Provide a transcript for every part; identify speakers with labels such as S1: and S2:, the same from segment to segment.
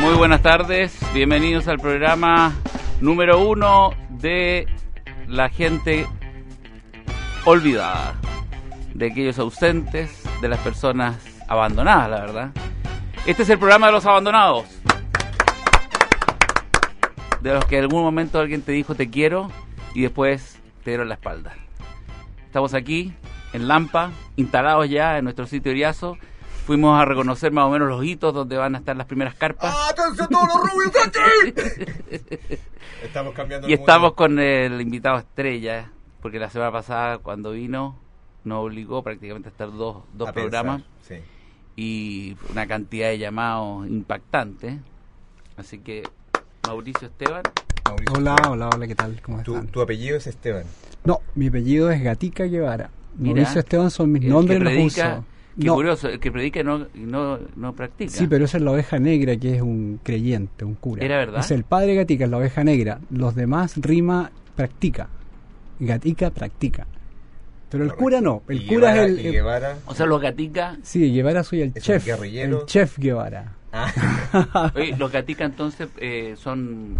S1: Muy buenas tardes, bienvenidos al programa número uno de la gente olvidada, de aquellos ausentes, de las personas abandonadas, la verdad. Este es el programa de los abandonados, de los que en algún momento alguien te dijo te quiero y después te dieron la espalda. Estamos aquí en Lampa, instalados ya en nuestro sitio Iriazo. Fuimos a reconocer más o menos los hitos donde van a estar las primeras carpas.
S2: ¡Atención todos los rubios aquí! Estamos cambiando
S1: Y
S2: el
S1: estamos
S2: mundo.
S1: con el invitado estrella, porque la semana pasada cuando vino nos obligó prácticamente a estar dos, dos
S2: A
S1: programas
S2: pensar, sí.
S1: y una cantidad de llamados impactante. Así que Mauricio Esteban,
S2: Mauricio
S3: Hola,
S2: Esteban.
S3: hola, hola, ¿qué tal? ¿Cómo
S2: Tu,
S3: están?
S2: tu apellido es Esteban.
S3: No, mi apellido es Gatica Guevara.
S1: Mira,
S3: Mauricio Esteban son mis nombres,
S1: que
S3: los
S1: predica,
S3: uso.
S1: qué
S3: No,
S1: curioso, el que predica y no, no, no practica.
S3: sí, pero esa es la oveja negra, que es un creyente, un cura.
S1: ¿Era verdad?
S3: Es el padre Gatica, es la oveja negra. Los demás rima practica. Gatica practica. Pero el
S2: Correcto.
S3: cura no. El
S2: Y
S3: cura
S2: Guevara-
S3: es el.
S2: y
S3: el-
S2: Guevara.
S1: O sea, los gatica,
S3: sí, Guevara soy el
S2: Es
S3: chef.
S2: guerrillero.
S3: El chef Guevara.
S2: Ah,
S1: oye, los gatica entonces eh, son,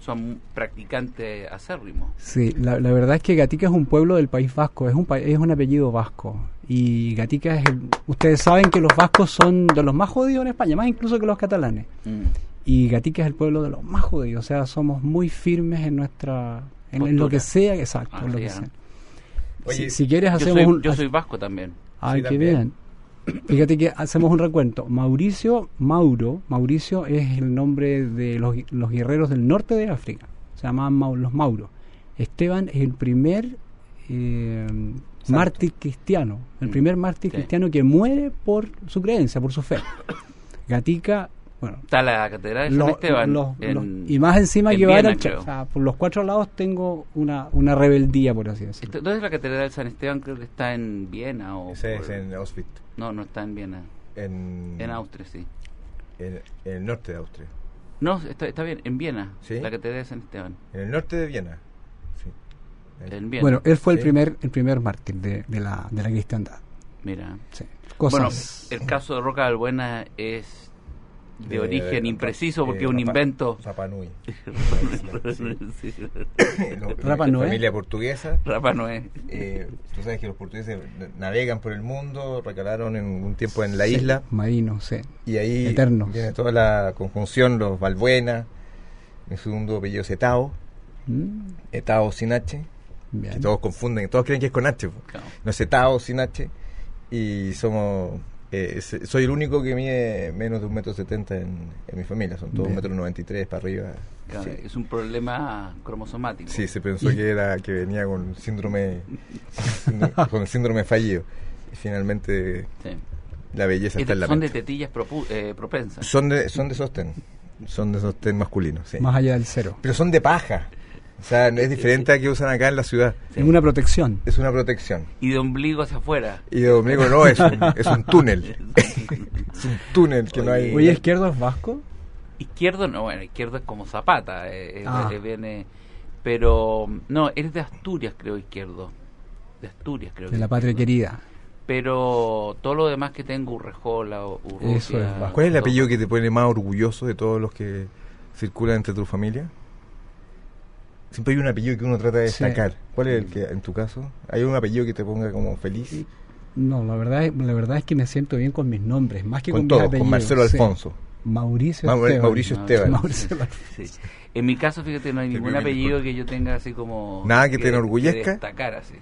S1: son practicantes acérrimos.
S3: Sí, la, la verdad es que Gatica es un pueblo del País Vasco, es un, es un apellido vasco. Y Gatica es el... Ustedes saben que los vascos son de los más jodidos en España, más incluso que los catalanes.
S1: Mm.
S3: Y Gatica es el pueblo de los más jodidos, o sea, somos muy firmes en nuestra... En, en lo que sea, exacto,
S1: Ah,
S3: en lo que sea.
S2: Oye,
S3: si, si quieres
S1: Yo,
S3: hacemos
S1: soy,
S3: un...
S1: yo soy vasco también.
S3: Ay,
S2: Sí,
S3: qué
S2: también.
S3: bien. Fíjate que hacemos un recuento. Mauricio, Mauro, Mauricio es el nombre de los, los guerreros del norte de África. Se llamaban Mau- los Mauros. Esteban es el primer eh, mártir cristiano, el
S1: Mm,
S3: primer mártir
S1: sí.
S3: cristiano que muere por su creencia, por su fe. Gatica, bueno,
S1: Está la catedral de San Esteban.
S3: los-
S1: en-
S3: los- y más encima
S1: en Viena,
S3: o sea, por los cuatro lados tengo una, una rebeldía, por así decirlo.
S1: ¿Dónde es la catedral de San Esteban? Creo que está en Viena o...
S2: ese es en Auschwitz.
S1: No, no está en Viena.
S2: En,
S1: En Austria, sí.
S2: En, en el norte de Austria.
S1: No, está, está bien, en Viena.
S2: ¿Sí?
S1: La catedral de San Esteban.
S2: En el norte de Viena. Sí.
S1: En Viena.
S3: Bueno, él fue el primer el primer mártir de, de la, de la cristiandad.
S1: Mira.
S3: Sí.
S1: Bueno,
S3: Cosas.
S1: el caso de Roca Balbuena es de,
S2: De-
S1: origen
S2: de-
S1: impreciso porque es un
S2: Rapa-
S1: invento.
S2: Rapa Nui.
S1: Sí.
S2: Lo-
S3: Rapa Nui.
S2: Familia portuguesa.
S1: Rapa no es.
S2: Eh, tú sabes que los portugueses navegan por el mundo, recalaron en un tiempo en la
S3: Sí,
S2: isla
S3: Marino, sí.
S2: y ahí
S3: Eternos.
S2: viene toda la conjunción, los Balbuena, mi segundo apellido es Etao,
S3: Mm,
S2: Etao sin H,
S3: bien.
S2: que todos confunden, todos creen que es con H.
S1: Claro.
S2: no es Etao sin H y somos, eh, se- soy el único que mide menos de un metro setenta en, en mi familia, son todos un metro noventa y tres para arriba.
S1: Claro,
S2: Sí.
S1: Es un problema cromosomático.
S2: Sí, se pensó que era que venía con síndrome, síndrome- con síndrome fallido. Y finalmente
S1: Sí.
S2: la belleza
S1: Es
S2: está en
S1: de-
S2: la
S1: son de
S2: mente.
S1: tetillas propu- eh, propensas.
S2: Son de, son de sostén. Son de sostén masculino, sí.
S3: Más allá del cero.
S2: Pero son de paja. O sea, es diferente a que usan acá en la ciudad.
S1: Sí.
S3: Es una protección.
S2: Es una protección.
S1: Y de ombligo hacia afuera.
S2: Y de ombligo no, es un, es un túnel. es un túnel que no hay.
S3: Oye, izquierdo es vasco.
S1: Izquierdo, no, bueno, izquierdo es como Zapata. eh, eh,
S3: Ah.
S1: eh, viene, pero, no, eres de Asturias, creo, izquierdo. De Asturias, creo.
S3: De
S1: que
S3: la patria
S1: izquierdo.
S3: querida.
S1: Pero todo lo demás que tengo, Urrejola, o Urrutia...
S3: Eso es vasco.
S2: ¿Cuál es el
S1: todo.
S2: apellido que te pone más orgulloso de todos los que circulan entre tu familia? Siempre hay un apellido que uno trata de
S3: Sí.
S2: destacar. ¿Cuál es el que, en tu caso? ¿Hay un apellido que te ponga como feliz?
S3: No, la verdad, es- la verdad es que me siento bien con mis nombres, más que con,
S2: Con
S3: mis
S2: todo, con
S3: apellidos.
S2: Marcelo
S3: sí.
S2: Alfonso.
S3: Mauricio
S2: Mau-
S3: Esteban.
S2: Mauricio Esteban.
S3: Mauricio
S1: Sí. En mi caso, fíjate, no hay ningún apellido que yo tenga así como...
S2: Nada que te enorgullezca.
S1: destacar así.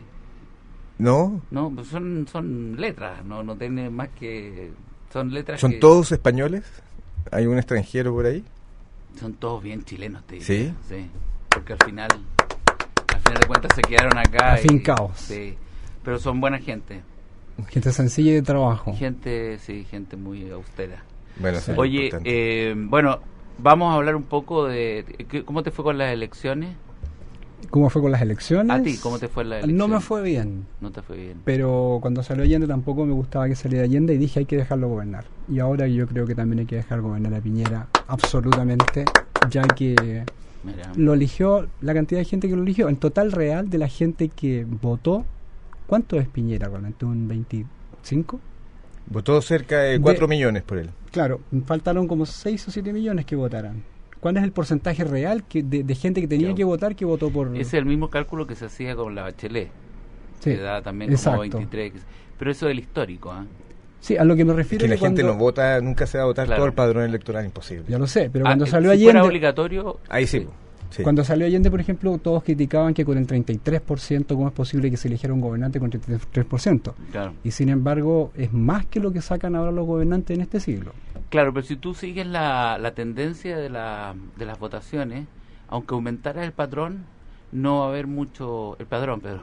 S2: ¿No?
S1: No, pues son, son letras, no, no tienen más que... Son letras
S2: ¿Son
S1: que-
S2: todos españoles? ¿Hay un extranjero por ahí?
S1: Son todos bien chilenos, te diría.
S2: ¿Sí?
S1: Sí. Porque al final, al final de cuentas se quedaron acá.
S3: Afincados.
S1: Sí. Pero son buena gente.
S3: Gente sencilla y de trabajo.
S1: Gente, sí, gente muy austera.
S2: Bueno, es
S1: Oye, eh, bueno, vamos a hablar un poco de... ¿qué- ¿Cómo te fue con las elecciones?
S3: ¿Cómo fue con las elecciones?
S1: A ti, ¿cómo te fue en las elecciones?
S3: No me fue bien.
S1: No te fue bien.
S3: Pero cuando salió Allende tampoco me gustaba que saliera Allende y dije hay que dejarlo gobernar. Y ahora yo creo que también hay que dejar gobernar a Piñera absolutamente, ya que
S1: Mira.
S3: lo eligió la cantidad de gente que lo eligió. En total real de la gente que votó, ¿cuánto es Piñera realmente? ¿Un 25?
S2: Votó cerca de
S3: De-
S2: 4 millones por él.
S3: Claro, faltaron como 6 o 7 millones que votaran. ¿Cuál es el porcentaje real que de, de gente que tenía
S1: Claro.
S3: que votar que votó por...
S1: Ese es el mismo cálculo que se hacía con la Bachelet,
S3: Sí,
S1: que da también
S3: exacto.
S1: como 23. Pero eso es el histórico, ¿ah?
S3: Sí, a lo que me
S2: Es
S3: refiero
S2: que la
S3: es que
S2: gente
S3: cuando-
S2: no vota, nunca se va a votar
S1: Claro.
S2: todo el padrón electoral, imposible.
S3: Ya lo sé, pero
S1: Ah,
S3: cuando
S1: eh,
S3: salió
S1: si fuera
S3: Allende...
S1: obligatorio,
S2: Ahí sí. sí.
S3: Cuando salió Allende, por ejemplo, todos criticaban que con el 33%, ¿cómo es posible que se eligiera un gobernante con 33%?
S1: claro.
S3: Y sin embargo, es más que lo que sacan ahora los gobernantes en este siglo.
S1: Claro, pero si tú sigues la, la tendencia de, la, de las votaciones, aunque aumentara el patrón, no va a haber mucho... El padrón, pero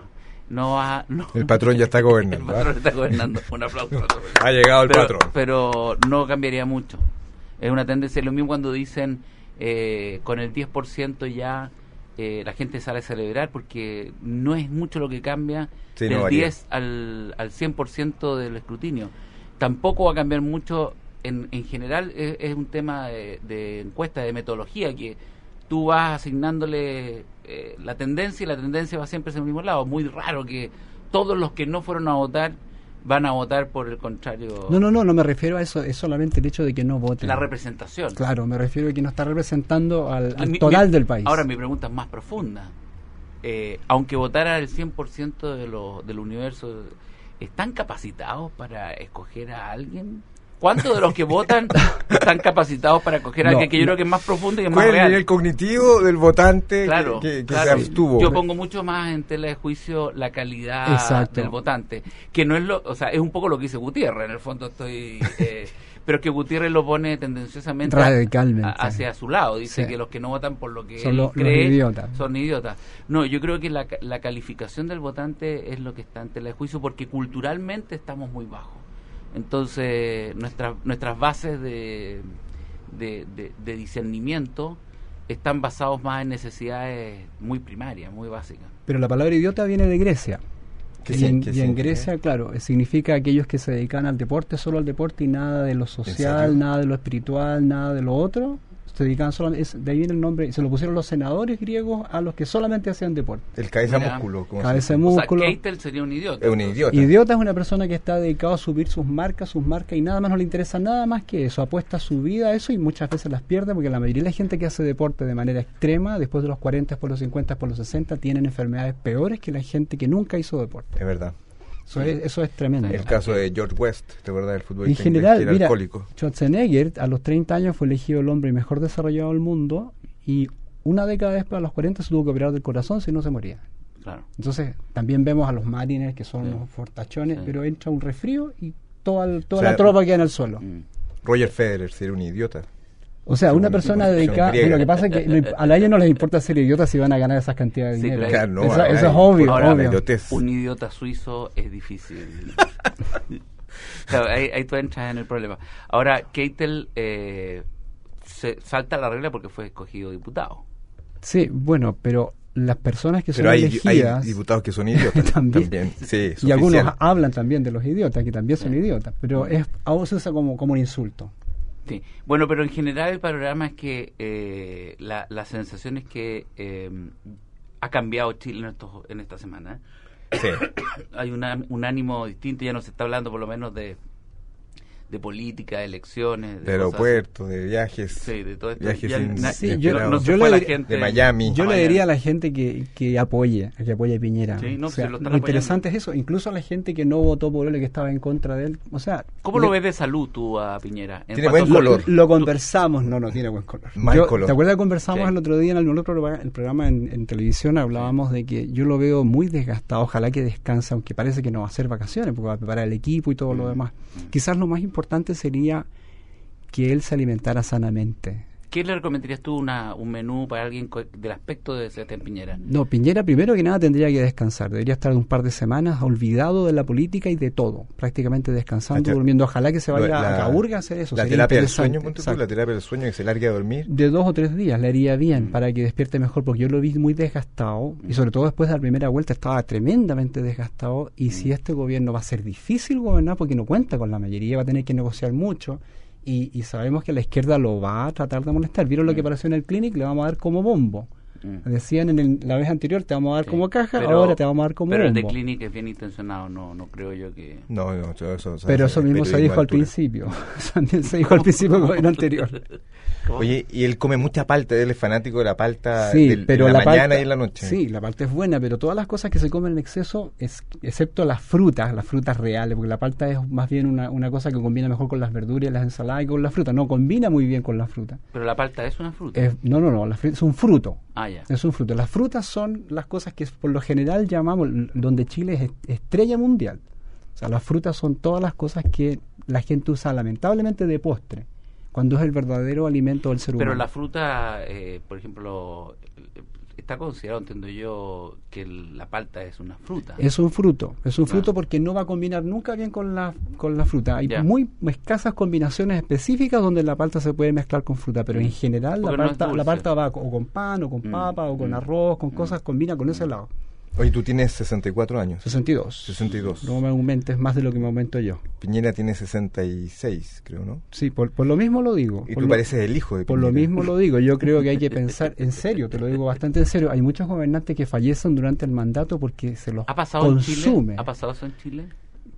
S1: no va... No,
S2: El patrón ya está
S1: el
S2: gobernando.
S1: patrón
S2: ¿ah?
S1: está gobernando. Un aplauso.
S2: Ha llegado el
S1: pero,
S2: patrón.
S1: pero no cambiaría mucho. Es una tendencia, lo mismo cuando dicen eh, con el 10% ya eh, la gente sale a celebrar porque no es mucho lo que cambia
S2: Sí,
S1: del
S2: varía.
S1: 10 al, al 100% del escrutinio. Tampoco va a cambiar mucho, en, en general es, es un tema de, de encuesta, de metodología, que tú vas asignándole eh, la tendencia y la tendencia va siempre hacia el mismo lado. Muy raro que todos los que no fueron a votar van a votar por el contrario.
S3: No, no, no, no me refiero a eso, es solamente el hecho de que no voten.
S1: La representación.
S3: Claro, me refiero a que no está representando al, al
S1: Mi-
S3: total
S1: mi-
S3: del país.
S1: Ahora mi pregunta es más profunda. Eh, aunque votara el 100% de lo, del universo, ¿están capacitados para escoger a alguien? ¿Cuántos de los que votan están capacitados para escoger a
S3: No,
S1: alguien que yo creo que es más profundo y es más
S2: ¿Cuál es el
S1: real?
S2: nivel cognitivo del votante que-
S1: Claro,
S2: que, que
S1: claro.
S2: se abstuvo?
S1: Yo pongo mucho más en tela de juicio la calidad
S3: Exacto.
S1: del votante, que no es lo, o sea, es un poco lo que dice Gutiérrez, en el fondo estoy, eh, pero que Gutiérrez lo pone tendenciosamente
S3: Radicalmente.
S1: a- hacia su lado, dice
S3: Sí.
S1: que los que no votan por lo que
S3: Son
S1: él
S3: lo- los
S1: cree
S3: idiotas.
S1: son idiotas. No, yo creo que la, la calificación del votante es lo que está en tela de juicio porque culturalmente estamos muy bajos. Entonces, nuestras nuestras bases de, de, de- de discernimiento están basados más en necesidades muy primarias, muy básicas.
S3: Pero la palabra idiota viene de Grecia.
S2: ¿Qué
S3: y en, y? Grecia, claro, significa aquellos que se dedican al deporte, solo al deporte y nada de lo social, nada de lo espiritual, nada de lo otro. Se dedican solamente, es- de ahí viene el nombre, se lo pusieron los senadores griegos a los que solamente hacían deporte.
S2: El cabeza
S1: Mira.
S2: músculo. ¿cómo se
S3: Cabeza
S1: O sea,
S3: músculo.
S1: Keitel sería un idiota.
S2: Es un idiota.
S3: Idiota es una persona que está dedicado a subir sus marcas, sus marcas y nada más no le interesa nada más que eso. Apuesta su vida a eso y muchas veces las pierde porque la mayoría de la gente que hace deporte de manera extrema, después de los 40, por los 50, por los 60, tienen enfermedades peores que la gente que nunca hizo deporte.
S2: Es verdad.
S3: Eso, es, eso es tremendo.
S2: El caso de George West, ¿te acuerdas del fútbol
S3: En general,
S2: que era
S3: mira,
S2: alcohólico?
S3: Schwarzenegger a los 30 años fue elegido el hombre mejor desarrollado del mundo y una década después, a los 40, se tuvo que operar del corazón si no se moría.
S1: Claro.
S3: Entonces, también vemos a los marines que son
S1: Sí.
S3: unos fortachones,
S1: Sí.
S3: pero entra un resfrío y toda, el- toda
S2: O sea,
S3: la tropa queda en el suelo.
S1: Mm.
S2: Roger Federer sería un idiota.
S3: O sea, una persona dedicada. Lo que pasa es que a la ellos no les importa ser idiotas si van a ganar esas cantidades de
S1: Sí,
S3: dinero.
S1: claro.
S2: no,
S3: eso, es
S2: hay-
S3: obvio.
S1: Ahora,
S3: obvio.
S1: Un idiota suizo es difícil. Claro, ahí, ahí tú entras en el problema. Ahora, Keitel eh, se salta la regla porque fue escogido diputado.
S3: Sí, bueno, pero las personas que son
S2: Pero hay, hay
S3: elegidas.
S2: diputados que son idiotas.
S3: También.
S2: Sí,
S3: y algunos hablan también de los idiotas, que también son idiotas, pero es, ahora se usa como, como un insulto.
S1: Sí. Bueno, pero en general el panorama es que eh, la, la sensación es que eh, ha cambiado Chile en, estos, en esta semana.
S2: Sí.
S1: Hay una- un ánimo distinto, ya no se está hablando por lo menos de, de política, de elecciones,
S2: De aeropuertos, de viajes.
S1: Sí, de todo esto.
S2: Viajes sin-
S3: Sí, yo-
S1: no, se
S3: yo
S1: fue
S3: le
S1: la
S3: dir-
S1: gente
S2: de Miami.
S3: Yo le diría a la gente que, que apoye, a que apoye a Piñera.
S1: Sí, no,
S3: O
S1: se
S3: sea,
S1: lo
S3: lo,
S1: están
S3: interesante es eso, incluso a la gente que no votó por él, que estaba en contra de él. O sea,
S1: ¿Cómo
S3: le-
S1: lo ves de salud tú a Piñera? En
S2: Tiene buen
S3: Lo,
S2: color.
S3: lo conversamos, no, no tiene buen color.
S2: Mal
S3: Yo-
S2: color.
S3: ¿Te acuerdas que conversamos
S1: Sí.
S3: el otro día en el otro programa, el programa en, en televisión? Hablábamos de que yo lo veo muy desgastado, ojalá que descanse, aunque parece que no va a hacer vacaciones, porque va a preparar el equipo y todo lo
S1: Mm.
S3: demás. Quizás lo más importante sería que él se alimentara sanamente.
S1: ¿Qué le recomendarías tú una, un menú para alguien del aspecto de Sebastián Piñera?
S3: No, Piñera primero que nada tendría que descansar, debería estar un par de semanas olvidado de la política y de todo, prácticamente descansando, durmiendo. Ojalá que se vaya
S2: La-
S3: a Caburga a hacer eso.
S2: La
S3: sería
S2: terapia del sueño, tú,
S3: Exacto.
S2: la terapia del sueño que se largue a dormir.
S3: de dos o tres días le haría bien
S1: Mm.
S3: para que despierte mejor, porque yo lo vi muy desgastado y sobre todo después de la primera vuelta estaba tremendamente desgastado y si este gobierno va a ser difícil gobernar porque no cuenta con la mayoría, va a tener que negociar mucho y, y sabemos que la izquierda lo va a tratar de molestar. ¿Vieron lo que
S1: Mm.
S3: apareció en el clinic? Le vamos a dar como bombo.
S1: Mm.
S3: Decían en el- la vez anterior, te vamos a dar
S1: Sí.
S3: como caja,
S1: Pero-
S3: ahora te vamos a dar como
S1: Pero el de
S3: bombo.
S1: Clinic es bien intencionado, no, no creo yo que...
S2: No, no, eso, eso-
S3: Pero eso mismo se dijo al principio. Se dijo al principio del gobierno anterior.
S2: Oye, y él come mucha palta, él es fanático de la palta
S3: Sí,
S2: del-
S3: pero
S2: en
S3: la,
S2: la, mañana
S3: palta-
S2: y en la noche.
S3: Sí, la palta es buena, pero todas las cosas que se comen en exceso, es, excepto las frutas, las frutas reales, porque la palta es más bien una, una cosa que combina mejor con las verduras y las ensaladas y con la fruta. No, combina muy bien con la fruta.
S1: Pero la palta es una fruta.
S3: Es- no, no, no, la es un fruto.
S1: Ah,
S3: Es un fruto. Las frutas son las cosas que por lo general llamamos, donde Chile es est- estrella mundial. O sea, las frutas son todas las cosas que la gente usa lamentablemente de postre, cuando es el verdadero alimento del ser
S1: Pero
S3: humano.
S1: la fruta, eh, por ejemplo, eh, está considerado, entiendo yo, que el- la palta es una fruta.
S3: Es un fruto, es un
S1: Ah.
S3: fruto porque no va a combinar nunca bien con la, con la fruta. Hay
S1: Ya.
S3: muy escasas combinaciones específicas donde la palta se puede mezclar con fruta, pero en general la
S1: no
S3: palta, la palta va o con pan, o con
S1: Mm,
S3: papa, o con
S1: mm,
S3: arroz, con
S1: mm,
S3: cosas, combina con ese lado.
S2: Oye, tú tienes 64 años.
S3: 62.
S2: 62.
S3: No me aumentes más de lo que me aumento yo.
S2: Piñera tiene 66, creo, ¿no?
S3: Sí, por, por lo mismo lo digo.
S2: Y
S3: por
S2: tú
S3: lo,
S2: pareces el hijo de
S3: por lo
S2: Piñera.
S3: mismo lo digo. Yo creo que hay que pensar, en serio, te lo digo bastante en serio. Hay muchos gobernantes que fallecen durante el mandato porque se los
S1: ¿Ha pasado en
S3: consume.
S1: Chile? ¿Ha pasado eso en Chile?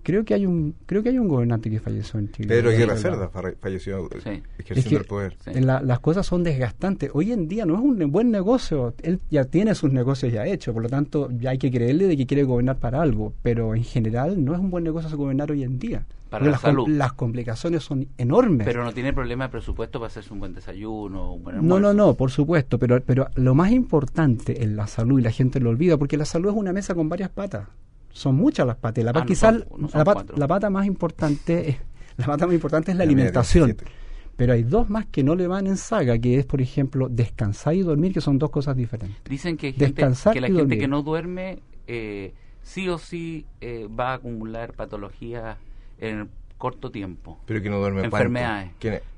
S3: Creo que hay un creo que hay un gobernante que falleció en Chile.
S2: Pedro
S3: verdad.
S2: Cerda fa- falleció
S1: Sí.
S2: ejerciendo
S3: Es que-
S2: el poder.
S1: Sí.
S3: La- las cosas son desgastantes. Hoy en día no es un buen negocio. Él ya tiene sus negocios ya hechos, por lo tanto ya hay que creerle de que quiere gobernar para algo. Pero en general no es un buen negocio gobernar hoy en día.
S1: Para la
S3: las, com-
S1: salud.
S3: las complicaciones son enormes.
S1: Pero no tiene problema de presupuesto para hacerse un buen desayuno, un buen
S3: No,
S1: almuerzo.
S3: no, no, por supuesto, pero, pero lo más importante en la salud, y la gente lo olvida, porque la salud es una mesa con varias patas. Son muchas las patas. La,
S1: Ah, no
S3: quizás
S1: son- no son
S3: la, pata más importante es, la pata más importante es la alimentación.
S2: 17.
S3: Pero hay dos más que no le van en saga, que es, por ejemplo, descansar y dormir, que son dos cosas diferentes.
S1: Dicen que, hay gente,
S3: Descansar
S1: que la gente
S3: dormir.
S1: que no duerme eh, sí o sí eh, va a acumular patologías en el corto tiempo.
S2: Pero que no duerme.
S1: Enfermedades.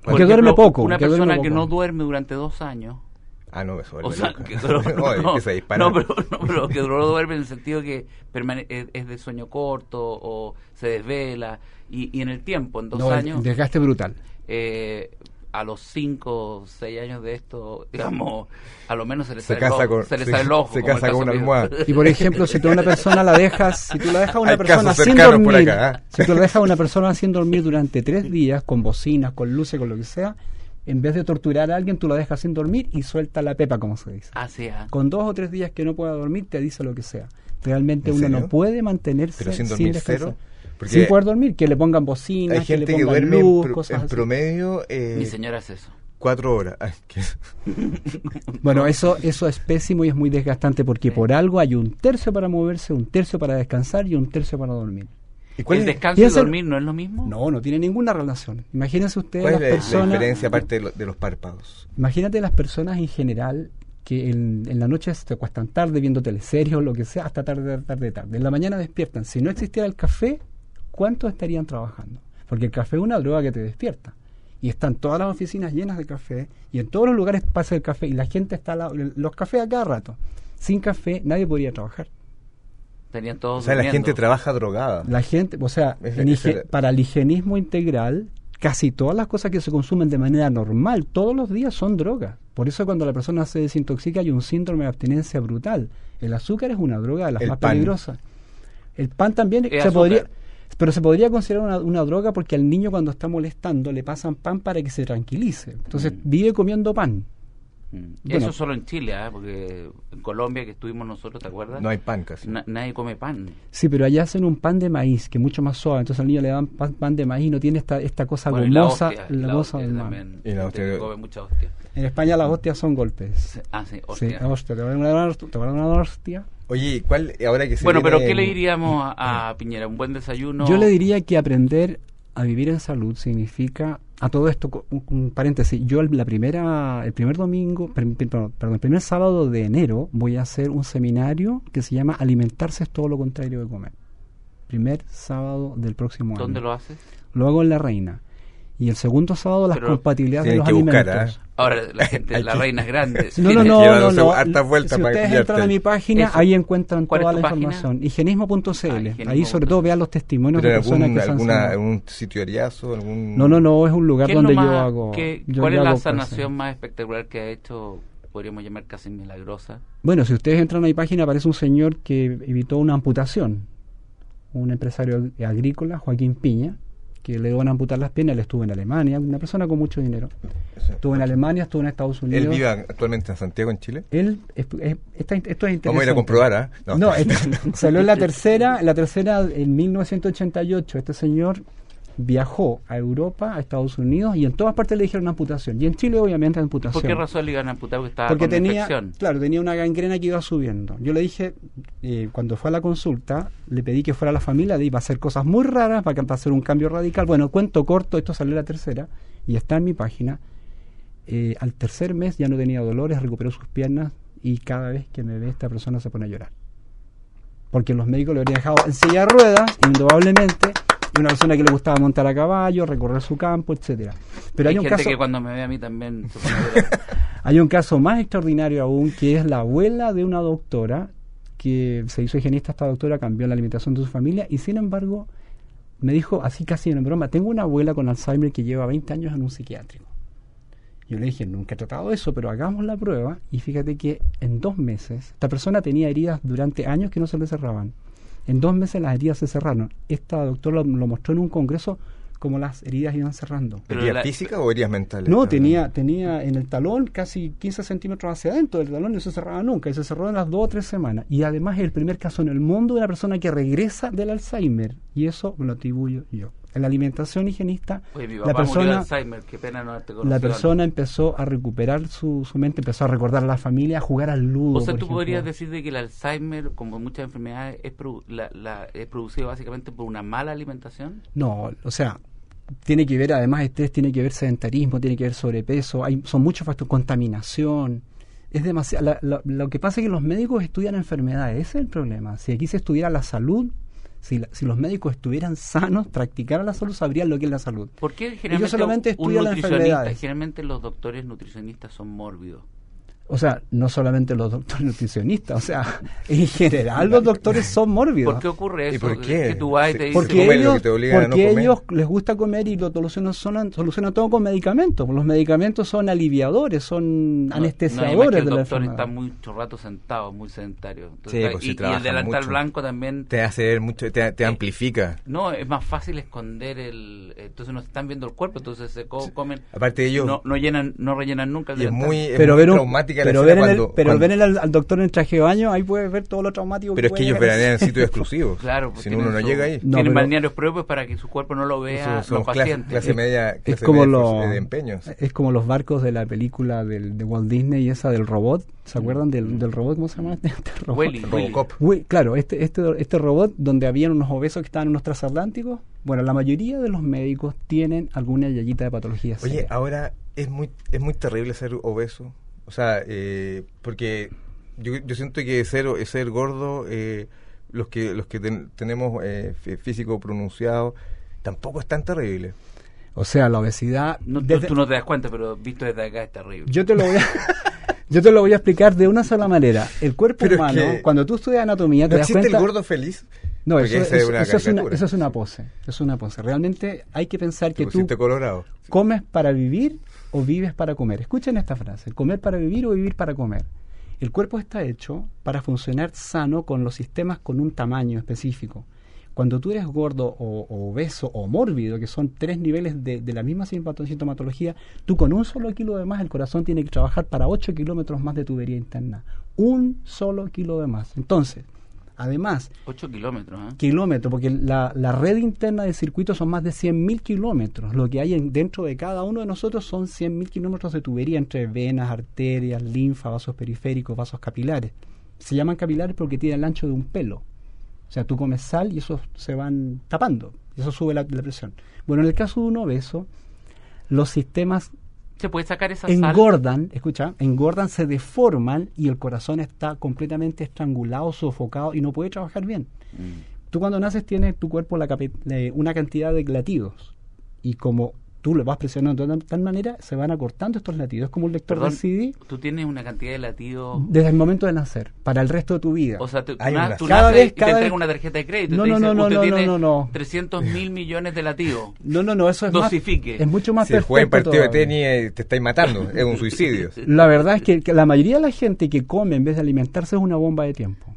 S3: Porque duerme poco,
S1: Una persona que no duerme durante dos años.
S2: Ah, no, eso
S1: O sea, que,
S2: Oye,
S1: no,
S2: empieza a disparar.
S1: no, pero, no, pero que no duerme en el sentido que permane- es, es de sueño corto o se desvela. Y, y en el tiempo, en dos
S3: No,
S1: años,
S3: desgaste brutal.
S1: eh, a los cinco o seis años de esto, digamos, a lo menos se le
S2: Se
S1: sale,
S2: casa
S1: el, ojo,
S2: con-
S1: se le
S2: se-
S1: sale el ojo.
S2: se casa con una almohada.
S3: Y por ejemplo, si tú a una persona la dejas, si tú la dejas a una
S2: Hay
S3: persona sin dormir,
S2: acá, ¿eh?
S3: si tú la dejas a una persona sin dormir durante tres días, con bocinas, con luces, con lo que sea, en vez de torturar a alguien, tú la dejas sin dormir y suelta la pepa, como se dice.
S1: Ah, sí, ah.
S3: Con dos o tres días que no pueda dormir, te dice lo que sea. Realmente
S2: ¿En
S3: uno
S2: serio?
S3: no puede mantenerse
S2: Pero sin dormir
S3: descansar.
S2: cero. Porque
S3: Sin poder dormir, que le pongan bocinas,
S2: hay
S3: que le
S2: gente que
S3: pongan
S2: duerme en,
S3: luz,
S2: pro-
S3: cosas
S2: en
S3: así.
S2: promedio eh,
S1: Mi señora es eso.
S2: cuatro horas. Ay, qué-
S3: Bueno, eso, eso es pésimo y es muy desgastante porque
S1: Sí.
S3: por algo hay un tercio para moverse, un tercio para descansar y un tercio para dormir.
S2: ¿Y cuál
S1: ¿El
S2: es,
S1: descanso y dormir no es lo mismo?
S3: No, no tiene ninguna relación. Imagínense ustedes
S2: cuál
S3: las
S2: es la- la,
S3: personas.
S2: diferencia aparte de, lo- de los párpados?
S3: Imagínate las personas en general que en, en la noche se acuestan tarde viendo teleseries o lo que sea, hasta tarde, tarde, tarde. En la mañana despiertan. Si no existiera el café, ¿cuánto estarían trabajando? Porque el café es una droga que te despierta. Y están todas las oficinas llenas de café y en todos los lugares pasa el café y la gente está, la- los cafés a cada rato. Sin café nadie podría trabajar.
S1: Tenían todos
S2: O sea, la gente trabaja drogada.
S3: La gente, o sea, en para el higienismo integral, casi todas las cosas que se consumen de manera normal, todos los días son drogas. Por eso cuando la persona se desintoxica hay un síndrome de abstinencia brutal. El azúcar es una droga de las
S2: El
S3: más
S2: pan.
S3: peligrosas. El pan también se
S1: azúcar.
S3: podría, pero se podría considerar una, una droga porque al niño cuando está molestando le pasan pan para que se tranquilice. Entonces
S1: Mm.
S3: vive comiendo pan.
S1: Mm.
S3: Bueno.
S1: Eso solo en Chile, ¿ah? porque en Colombia que estuvimos nosotros, ¿te acuerdas?
S2: No hay pan casi.
S1: Na- nadie come pan.
S3: Sí, pero allá hacen un pan de maíz que es mucho más suave. Entonces al niño le dan pan, pan de maíz y no tiene esta, esta cosa
S1: Bueno, y la
S3: gomosa.
S1: hostia,
S3: la
S1: la
S3: cosa
S1: hostia
S3: del man.
S1: también.
S2: Y la hostia
S1: come mucha hostia.
S3: En España las hostias son golpes.
S1: Ah, sí,
S3: Sí,
S1: hostia.
S3: hostia, te van a dar una hostia. te van a dar una hostia.
S2: Oye, ¿cuál ahora que se
S1: Bueno, pero ¿qué le diríamos a, a Piñera? ¿Un buen desayuno?
S3: Yo le diría que aprender a vivir en salud significa a todo esto un, un paréntesis. Yo el, la primera el primer domingo, per- per- perdón, perdón, el primer sábado de enero voy a hacer un seminario que se llama Alimentarse es todo lo contrario de comer. Primer sábado del próximo año.
S1: ¿Dónde lo haces?
S3: Lo hago en La Reina. Y el segundo sábado las
S1: Pero
S3: compatibilidades de los
S2: que buscar,
S3: alimentos.
S2: ¿ah?
S1: Ahora la gente,
S2: Hay
S1: la
S2: que-
S1: reina es grande.
S3: No, no, no,
S2: que
S3: no, no. si
S2: para
S3: ustedes
S2: pillarte.
S3: entran a mi página,
S1: Eso.
S3: ahí encuentran
S1: ¿Cuál es
S3: toda la
S1: página?
S3: información. Higienismo.cl.
S1: higienismo
S3: ahí sobre todo vean los testimonios
S2: ¿Pero
S3: de personas
S2: algún,
S3: que se han
S2: alguna, algún sitio ariazo? Algún...
S3: No, no, no, es un lugar
S1: ¿Qué es lo
S3: donde yo hago.
S1: qué-
S3: yo-
S1: ¿Cuál
S3: yo
S1: es la sanación más espectacular que ha hecho, podríamos llamar casi milagrosa?
S3: Bueno, si ustedes entran a mi página, aparece un señor que evitó una amputación. Un empresario agrícola, Joaquín Piña, que le iban a amputar las piernas. Él estuvo en Alemania, una persona con mucho dinero. Estuvo en Alemania, estuvo en Estados Unidos.
S2: ¿Él vive actualmente en Santiago, en Chile?
S3: Él, es- es- esta- esto es interesante.
S2: Vamos a ir a comprobar, ¿ah?
S3: No, salió en la tercera, en la tercera en 1988. Este señor viajó a Europa, a Estados Unidos y en todas partes le dijeron amputación. Y en Chile obviamente amputación.
S1: ¿Por qué razón le iban a amputar? Porque estaba
S3: Porque
S1: con
S3: tenía,
S1: infección.
S3: claro, tenía una gangrena que iba subiendo. Yo le dije, eh, cuando fue a la consulta, le pedí que fuera a la familia, de iba a hacer cosas muy raras para, que- para hacer un cambio radical. Bueno, cuento corto, esto salió la tercera y está en mi página. Eh, al tercer mes ya no tenía dolores, recuperó sus piernas y cada vez que me ve esta persona se pone a llorar. Porque los médicos lo habrían dejado en silla de ruedas, indudablemente, y una persona que le gustaba montar a caballo, recorrer su campo, etcétera. Pero hay,
S1: hay
S3: un
S1: gente
S3: caso
S1: que cuando me ve a mí también
S3: hay un caso más extraordinario aún, que es la abuela de una doctora que se hizo higienista. Esta doctora cambió la alimentación de su familia y, sin embargo, me dijo, así casi en broma, tengo una abuela con Alzheimer que lleva 20 años en un psiquiátrico. Yo le dije, nunca he tratado eso, pero hagamos la prueba y fíjate que en dos meses, esta persona tenía heridas durante años que no se le cerraban. En dos meses las heridas se cerraron. Esta doctora lo, lo mostró en un congreso como las heridas iban cerrando.
S2: ¿Heridas
S1: la-
S2: físicas o heridas mentales?
S3: No,
S2: Ah,
S3: tenía, tenía en el talón casi 15 centímetros hacia adentro del talón y no se cerraba nunca. Y se cerró en las dos o tres semanas. Y además es el primer caso en el mundo de una persona que regresa del Alzheimer. Y eso me lo atribuyo yo. En la alimentación higienista,
S1: Oye,
S3: la persona,
S1: qué pena no
S3: la persona empezó a recuperar su, su mente, empezó a recordar a la familia, a jugar al ludo.
S1: O sea,
S3: por
S1: tú
S3: ejemplo.
S1: podrías decir de que el Alzheimer, como muchas enfermedades, es, produ- la, la- es producido básicamente por una mala alimentación.
S3: No, o sea, tiene que ver, además estrés, tiene que ver sedentarismo, tiene que ver sobrepeso, hay, son muchos factores, contaminación. Es demasiado. la- la- lo que pasa es que los médicos estudian enfermedades, ese es el problema. Si aquí se estudiara la salud, si, la- si los médicos estuvieran sanos, practicaran la salud, sabrían lo que es la salud.
S1: ¿Por qué generalmente
S3: solamente
S1: un
S3: las
S1: nutricionista, generalmente los doctores nutricionistas son mórbidos?
S3: O sea, no solamente los doctores nutricionistas, o sea, en general los doctores son mórbidos.
S1: ¿Por qué ocurre
S2: ¿Y
S1: eso?
S2: por qué?
S1: Que tú vas y te
S2: ¿por
S1: dicen,
S3: porque ellos,
S2: que te no
S3: porque
S2: comer.
S3: ellos les gusta comer y lo solucionan, son- solucionan todo con medicamentos. Los medicamentos son aliviadores, son
S1: No, no,
S3: anestesiadores
S1: además que
S3: de
S1: el
S3: la
S1: doctor
S3: enfermedad.
S1: está mucho rato sentado, muy sedentario. Entonces,
S2: Sí, pues,
S1: y,
S2: si
S1: y el delantal
S2: mucho.
S1: blanco también.
S2: Te hace ver mucho, te, te
S1: Eh,
S2: amplifica.
S1: No, es más fácil esconder el. Entonces no están viendo el cuerpo, entonces se co- comen.
S2: Aparte de ello,
S1: no, no llenan, no rellenan nunca el
S2: y es muy, es
S3: pero
S2: muy
S3: ver un- pero
S2: la
S3: ver,
S2: escena
S3: en el-
S2: cuando...
S3: pero
S2: cuando-
S3: ver en el- al doctor en traje de baño, ahí puedes ver todo lo traumático
S2: pero es que ellos veranean en sitios exclusivos.
S1: Claro, pues
S2: si uno no llega ahí.
S3: No,
S1: tienen balnearios propios para que su cuerpo no lo vea los
S2: clase,
S1: pacientes.
S2: clase media,
S3: Es
S2: clase
S3: como,
S2: media
S3: los,
S2: de empeños.
S3: es como los barcos de la película del, de Walt Disney y esa del robot. ¿Se acuerdan
S2: Mm.
S3: del, del robot? ¿Cómo se llama este, este robot?
S1: Willy, Willy.
S2: Robocop.
S3: Uy, claro, este, este, este robot donde habían unos obesos que estaban en unos transatlánticos. Bueno, la mayoría de los médicos tienen alguna yayita de patología.
S2: Oye,
S3: seria.
S2: ahora es muy es muy terrible ser obeso. O sea, eh, porque yo, yo siento que ser, ser gordo, eh, los que los que ten- tenemos eh, fí- físico pronunciado, tampoco es tan terrible.
S3: o sea, la obesidad.
S1: No, tú-
S3: desde-
S1: tú no te das cuenta, pero visto desde acá es terrible.
S3: Yo te lo voy a. Yo te lo voy a explicar de una sola manera. El cuerpo
S2: Pero es
S3: humano,
S2: que-
S3: cuando tú estudias anatomía, te
S2: ¿No
S3: das
S2: existe
S3: cuenta.
S2: el gordo feliz?
S3: no, eso,
S2: es una
S3: eso es una, eso es una pose. Es una pose. Realmente hay que pensar
S2: Te
S3: que tú
S2: colorado.
S3: comes para vivir o vives para comer. Escuchen esta frase, comer para vivir o vivir para comer. El cuerpo está hecho para funcionar sano con los sistemas con un tamaño específico. Cuando tú eres gordo o, obeso o mórbido, que son tres niveles de, la misma sintomatología, tú con un solo kilo de más, el corazón tiene que trabajar para 8 kilómetros más de tubería interna. Un solo kilo de más. Entonces, además,
S1: 8 kilómetros, ¿eh?
S3: kilómetros, porque la, la red interna del circuito son más de 100.000 kilómetros. Lo que hay en- dentro de cada uno de nosotros son 100.000 kilómetros de tubería entre venas, arterias, linfa, vasos periféricos, vasos capilares. Se llaman capilares porque tienen el ancho de un pelo. O sea, tú comes sal y esos se van tapando. Y eso sube la, la presión. Bueno, en el caso de un obeso, los sistemas
S1: ¿Se puede sacar esa sal?
S3: engordan, escucha, engordan, se deforman y el corazón está completamente estrangulado, sofocado y no puede trabajar bien.
S1: Mm.
S3: Tú cuando naces tienes tu cuerpo la eh, una cantidad de latidos y como tú lo vas presionando de tal manera, se van acortando estos latidos. Es como un lector
S1: Perdón,
S3: de CD
S1: Tú tienes una cantidad de latidos.
S3: desde el momento de nacer, para el resto de tu vida.
S1: O sea, tú, na-
S2: una-
S1: tú
S3: Cada
S1: naces
S3: vez-
S1: y te
S3: cada
S1: entrega
S3: vez-
S1: una tarjeta de crédito. y
S3: No,
S1: te
S3: no,
S1: dice,
S3: no, no,
S1: usted
S3: no,
S1: tiene
S3: no, no.
S1: 300 mil millones de latidos.
S3: no, no, no, eso es
S1: Dosifique.
S3: más, es mucho más
S2: Si juegas partido de tenis, eh, te estáis matando. Es un suicidio.
S3: La verdad es que, que la mayoría de la gente que come en vez de alimentarse es una bomba de tiempo.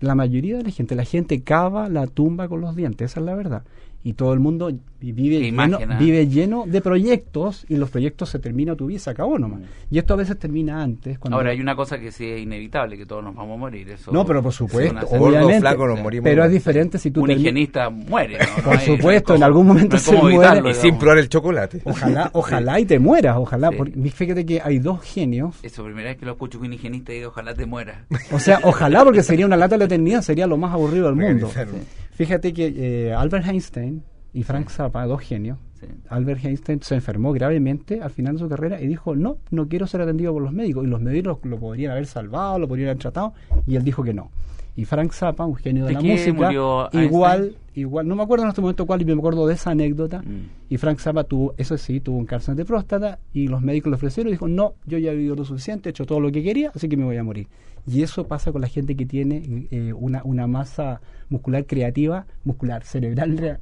S3: La mayoría de la gente, la gente cava la tumba con los dientes, esa es la verdad. Y todo el mundo vi- vive, lleno,
S1: ¿ah?
S3: vive lleno de proyectos y los proyectos se termina tu vida, se acabó nomás. Y esto a veces termina antes. Cuando
S1: Ahora, hay una cosa que sí es inevitable, que todos nos vamos a morir. Eso,
S3: No, pero por supuesto, obviamente.
S2: flaco, nos morimos.
S3: pero es diferente si tú
S1: un higienista muere.
S3: Por
S1: no
S3: supuesto, en algún momento
S1: no
S3: se muere.
S1: evitarlo,
S2: Y sin probar el chocolate.
S3: Ojalá, ojalá y te mueras, ojalá.
S1: Sí.
S3: porque fíjate que hay dos genios.
S1: Eso, primera vez que lo escucho que un higienista diga ojalá te muera.
S3: O sea, ojalá porque sería una lata de la eternidad, sería lo más aburrido del mundo.
S2: Un-
S3: Fíjate que eh, Albert Einstein y Frank Zappa, dos genios,
S1: Sí.
S3: Albert Einstein se enfermó gravemente al final de su carrera y dijo, no, no quiero ser atendido por los médicos. Y los médicos lo, podrían haber salvado, lo podrían haber tratado, y él dijo que no. Y Frank Zappa, un genio de,
S1: ¿De
S3: la música,
S1: murió
S3: igual,
S1: Einstein?
S3: igual, no me acuerdo en este momento cuál, y me acuerdo de esa anécdota.
S1: Mm.
S3: Y Frank Zappa tuvo, eso sí, tuvo un cáncer de próstata y los médicos le ofrecieron y dijo, no, yo ya he vivido lo suficiente, he hecho todo lo que quería, así que me voy a morir. Y eso pasa con la gente que tiene eh, una, una masa muscular creativa, muscular, cerebral rea-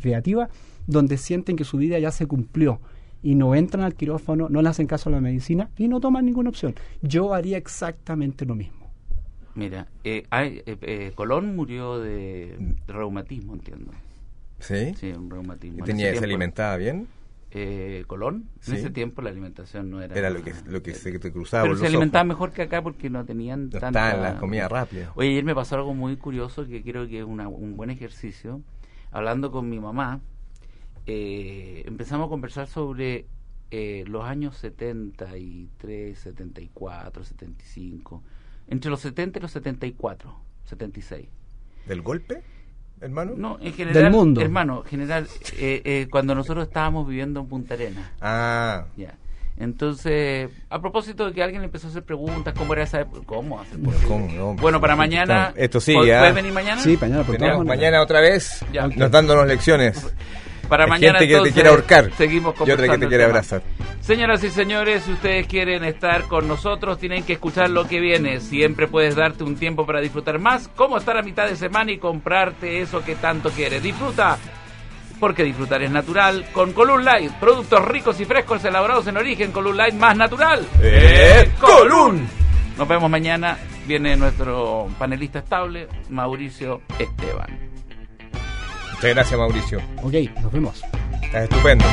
S3: creativa, donde sienten que su vida ya se cumplió y no entran al quirófano, no le hacen caso a la medicina y no toman ninguna opción. Yo haría exactamente lo mismo.
S1: Mira, eh, hay- eh, eh, Colón murió de, reumatismo, entiendo.
S2: ¿Sí?
S1: Sí, un reumatismo.
S2: ¿Y
S1: En
S2: tenía,
S1: ese
S2: se
S1: tiempo,
S2: alimentaba bien?
S1: eh, Colón,
S2: Sí.
S1: en ese tiempo la alimentación no era...
S2: Era lo que, lo que se te cruzaba
S1: Pero
S2: por
S1: se alimentaba
S2: ojos.
S1: mejor que acá porque no tenían
S2: No
S1: tanta...
S2: estaban las comidas rápidas.
S1: Oye, ayer me pasó algo muy curioso que creo que es una- un buen ejercicio. Hablando con mi mamá, eh, empezamos a conversar sobre eh, los años 73, 74, 75. Entre los 70 y los 74, 76.
S2: ¿Del golpe, hermano?
S1: No, en general,
S3: Del mundo.
S1: hermano, en general, eh, eh, cuando nosotros estábamos viviendo en Punta Arenas.
S2: Ah,
S1: Ya. Entonces, a propósito de que alguien le empezó a hacer preguntas, ¿cómo era esa época? ¿Cómo hacer
S2: ¿cómo no?
S1: Bueno, para mañana.
S2: Esto sí,
S1: ¿puedes-
S2: ¿ah?
S1: ¿Puedes venir mañana?
S3: Sí, mañana por maneras.
S2: mañana otra vez
S1: Ya.
S2: nos dándonos lecciones.
S1: Para
S2: Hay
S1: mañana
S2: gente que te quiere ahorcar
S1: Seguimos
S2: y otra que te quiere abrazar.
S1: Señoras y señores, si ustedes quieren estar con nosotros, tienen que escuchar lo que viene. Siempre puedes darte un tiempo para disfrutar más, como estar a mitad de semana y comprarte eso que tanto quieres. Disfruta, porque disfrutar es natural, con Column Light, productos ricos y frescos elaborados en origen, Column Light más natural.
S2: ¡Eh, Column!
S1: Nos vemos mañana. Viene nuestro panelista estable, Mauricio Esteban.
S2: Muchas gracias, Mauricio.
S3: Ok, nos vemos.
S2: Estás estupendo.